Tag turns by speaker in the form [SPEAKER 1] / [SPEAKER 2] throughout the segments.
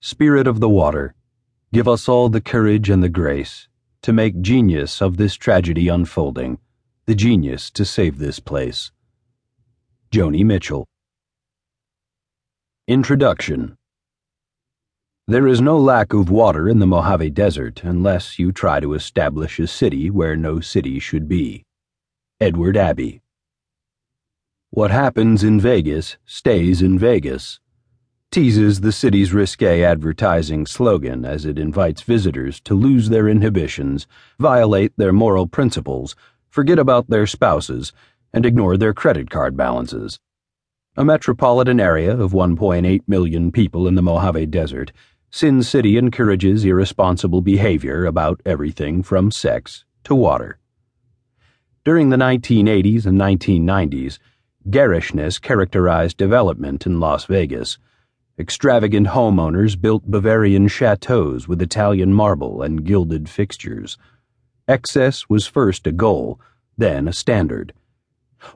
[SPEAKER 1] Spirit of the water, give us all the courage and the grace to make genius of this tragedy unfolding, the genius to save this place. Joni Mitchell. Introduction There is no lack of water in the Mojave Desert unless you try to establish a city where no city should be. Edward Abbey. What happens in Vegas stays in Vegas teases the city's risque advertising slogan as it invites visitors to lose their inhibitions, violate their moral principles, forget about their spouses, and ignore their credit card balances. A metropolitan area of 1.8 million people in the Mojave Desert, Sin City encourages irresponsible behavior about everything from sex to water. During the 1980s and 1990s, garishness characterized development in Las Vegas Extravagant homeowners built Bavarian chateaus with Italian marble and gilded fixtures. Excess was first a goal, then a standard.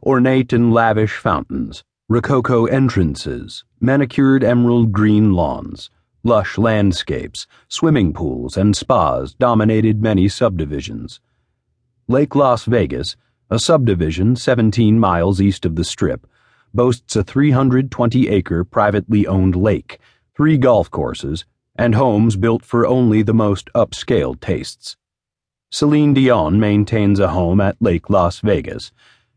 [SPEAKER 1] Ornate and lavish fountains, rococo entrances, manicured emerald green lawns, lush landscapes, swimming pools, and spas dominated many subdivisions. Lake Las Vegas, a subdivision 17 miles east of the Strip, boasts a 320 acre privately owned lake, three golf courses, and homes built for only the most upscale tastes. Celine Dion maintains a home at Lake Las Vegas,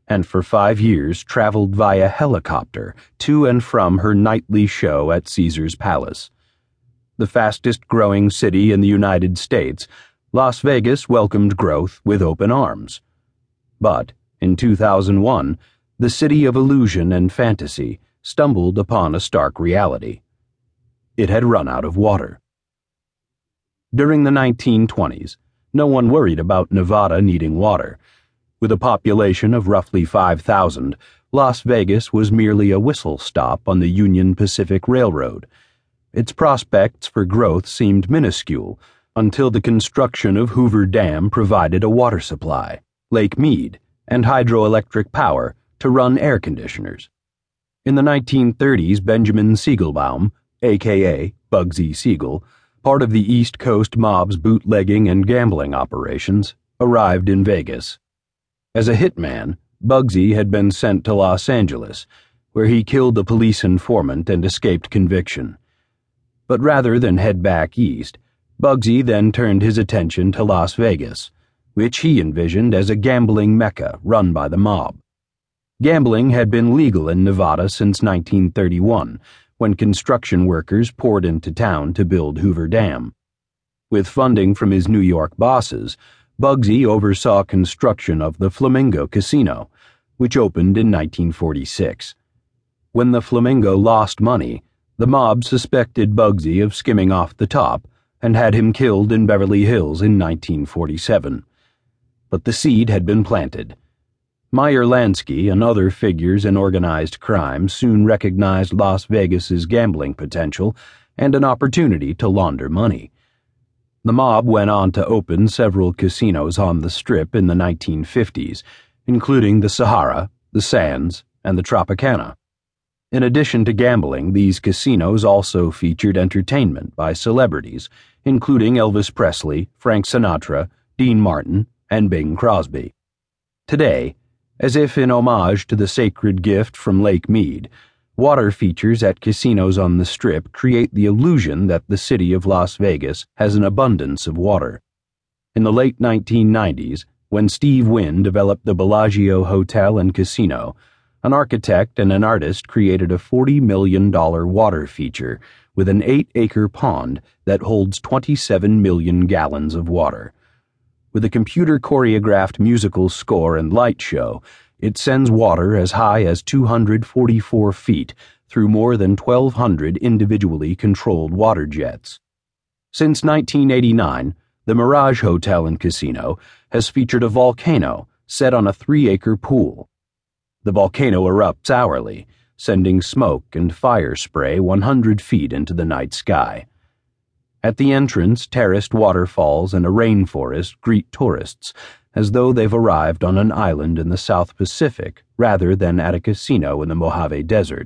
[SPEAKER 1] and for five years traveled via helicopter to and from her nightly show at Caesar's Palace. The fastest growing city in the United States, Las Vegas welcomed growth with open arms. But, in 2001, the city of illusion and fantasy stumbled upon a stark reality. It had run out of water. During the 1920s, no one worried about Nevada needing water. With a population of roughly 5,000, Las Vegas was merely a whistle stop on the Union Pacific Railroad. Its prospects for growth seemed minuscule until the construction of Hoover Dam provided a water supply, Lake Mead, and hydroelectric power to run air conditioners. In the 1930s, Benjamin Siegelbaum, aka Bugsy Siegel, part of the East Coast mob's bootlegging and gambling operations, arrived in Vegas. As a hitman, Bugsy had been sent to Los Angeles, where he killed a police informant and escaped conviction. But rather than head back east, Bugsy then turned his attention to Las Vegas, which he envisioned as a gambling mecca run by the mob. Gambling had been legal in Nevada since 1931, when construction workers poured into town to build Hoover Dam. With funding from his New York bosses, Bugsy oversaw construction of the Flamingo Casino, which opened in 1946. When the Flamingo lost money, the mob suspected Bugsy of skimming off the top and had him killed in Beverly Hills in 1947. But the seed had been planted Meyer Lansky and other figures in organized crime soon recognized Las Vegas's gambling potential and an opportunity to launder money. The mob went on to open several casinos on the Strip in the 1950s, including the Sahara, the Sands, and the Tropicana. In addition to gambling, these casinos also featured entertainment by celebrities, including Elvis Presley, Frank Sinatra, Dean Martin, and Bing Crosby. Today, as if in homage to the sacred gift from Lake Mead, water features at casinos on the Strip create the illusion that the city of Las Vegas has an abundance of water. In the late 1990s, when Steve Wynn developed the Bellagio Hotel and Casino, an architect and an artist created a $40 million water feature with an eight acre pond that holds 27 million gallons of water. With a computer choreographed musical score and light show, it sends water as high as 244 feet through more than 1,200 individually controlled water jets. Since 1989, the Mirage Hotel and Casino has featured a volcano set on a three acre pool. The volcano erupts hourly, sending smoke and fire spray 100 feet into the night sky. At the entrance, terraced waterfalls and a rainforest greet tourists as though they've arrived on an island in the South Pacific rather than at a casino in the Mojave Desert.